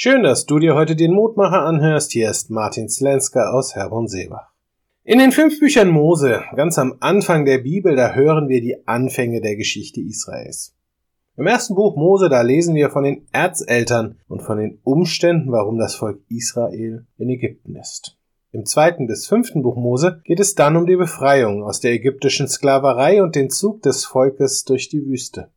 Schön, dass du dir heute den Mutmacher anhörst. Hier ist Martin Slenska aus Herborn-Seebach. In den fünf Büchern Mose, ganz am Anfang der Bibel, da hören wir die Anfänge der Geschichte Israels. Im ersten Buch Mose, da lesen wir von den Erzeltern und von den Umständen, warum das Volk Israel in Ägypten ist. Im zweiten bis fünften Buch Mose geht es dann um die Befreiung aus der ägyptischen Sklaverei und den Zug des Volkes durch die Wüste.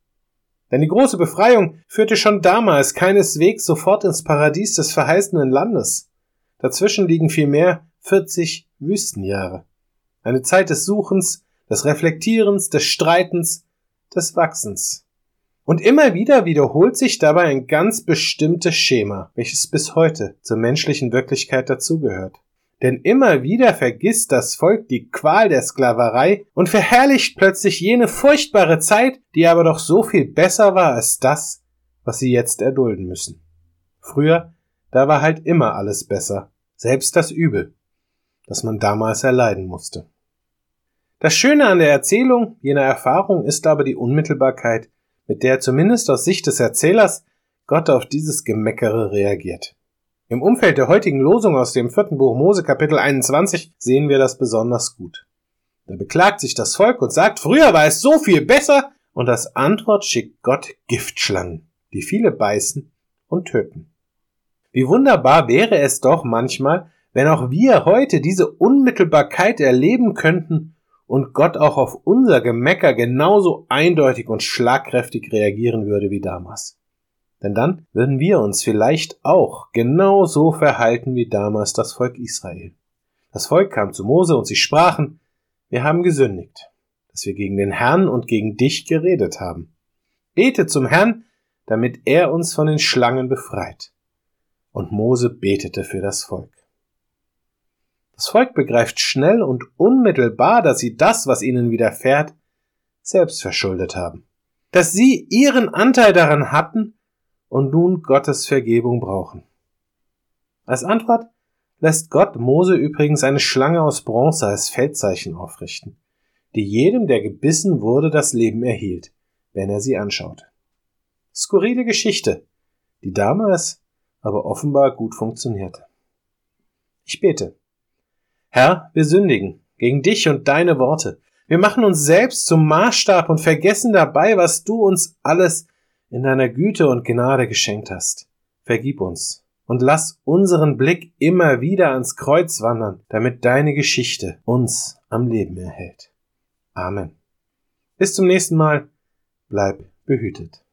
Denn die große Befreiung führte schon damals keineswegs sofort ins Paradies des verheißenen Landes. Dazwischen liegen vielmehr 40 Wüstenjahre. Eine Zeit des Suchens, des Reflektierens, des Streitens, des Wachsens. Und immer wieder wiederholt sich dabei ein ganz bestimmtes Schema, welches bis heute zur menschlichen Wirklichkeit dazugehört. Denn immer wieder vergisst das Volk die Qual der Sklaverei und verherrlicht plötzlich jene furchtbare Zeit, die aber doch so viel besser war als das, was sie jetzt erdulden müssen. Früher, da war halt immer alles besser, selbst das Übel, das man damals erleiden musste. Das Schöne an der Erzählung jener Erfahrung ist aber die Unmittelbarkeit, mit der zumindest aus Sicht des Erzählers Gott auf dieses Gemeckere reagiert. Im Umfeld der heutigen Losung aus dem vierten Buch Mose Kapitel 21 sehen wir das besonders gut. Da beklagt sich das Volk und sagt, früher war es so viel besser, und als Antwort schickt Gott Giftschlangen, die viele beißen und töten. Wie wunderbar wäre es doch manchmal, wenn auch wir heute diese Unmittelbarkeit erleben könnten und Gott auch auf unser Gemecker genauso eindeutig und schlagkräftig reagieren würde wie damals. Denn dann würden wir uns vielleicht auch genau so verhalten wie damals das Volk Israel. Das Volk kam zu Mose und sie sprachen, wir haben gesündigt, dass wir gegen den Herrn und gegen dich geredet haben. Bete zum Herrn, damit er uns von den Schlangen befreit. Und Mose betete für das Volk. Das Volk begreift schnell und unmittelbar, dass sie das, was ihnen widerfährt, selbst verschuldet haben. Dass sie ihren Anteil daran hatten, und nun Gottes Vergebung brauchen. Als Antwort lässt Gott Mose übrigens eine Schlange aus Bronze als Feldzeichen aufrichten, die jedem, der gebissen wurde, das Leben erhielt, wenn er sie anschaute. Skurrile Geschichte, die damals aber offenbar gut funktionierte. Ich bete. Herr, wir sündigen gegen dich und deine Worte. Wir machen uns selbst zum Maßstab und vergessen dabei, was du uns alles in deiner Güte und Gnade geschenkt hast. Vergib uns und lass unseren Blick immer wieder ans Kreuz wandern, damit deine Geschichte uns am Leben erhält. Amen. Bis zum nächsten Mal. Bleib behütet.